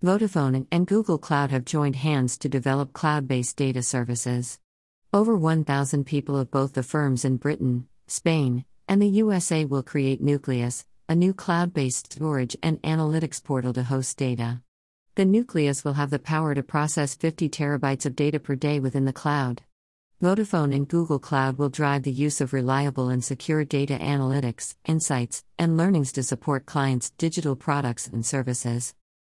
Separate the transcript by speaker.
Speaker 1: Vodafone and Google Cloud have joined hands to develop cloud based data services. Over 1,000 people of both the firms in Britain, Spain, and the USA will create Nucleus, a new cloud based storage and analytics portal to host data. The Nucleus will have the power to process 50 terabytes of data per day within the cloud. Vodafone and Google Cloud will drive the use of reliable and secure data analytics, insights, and learnings to support clients' digital products and services.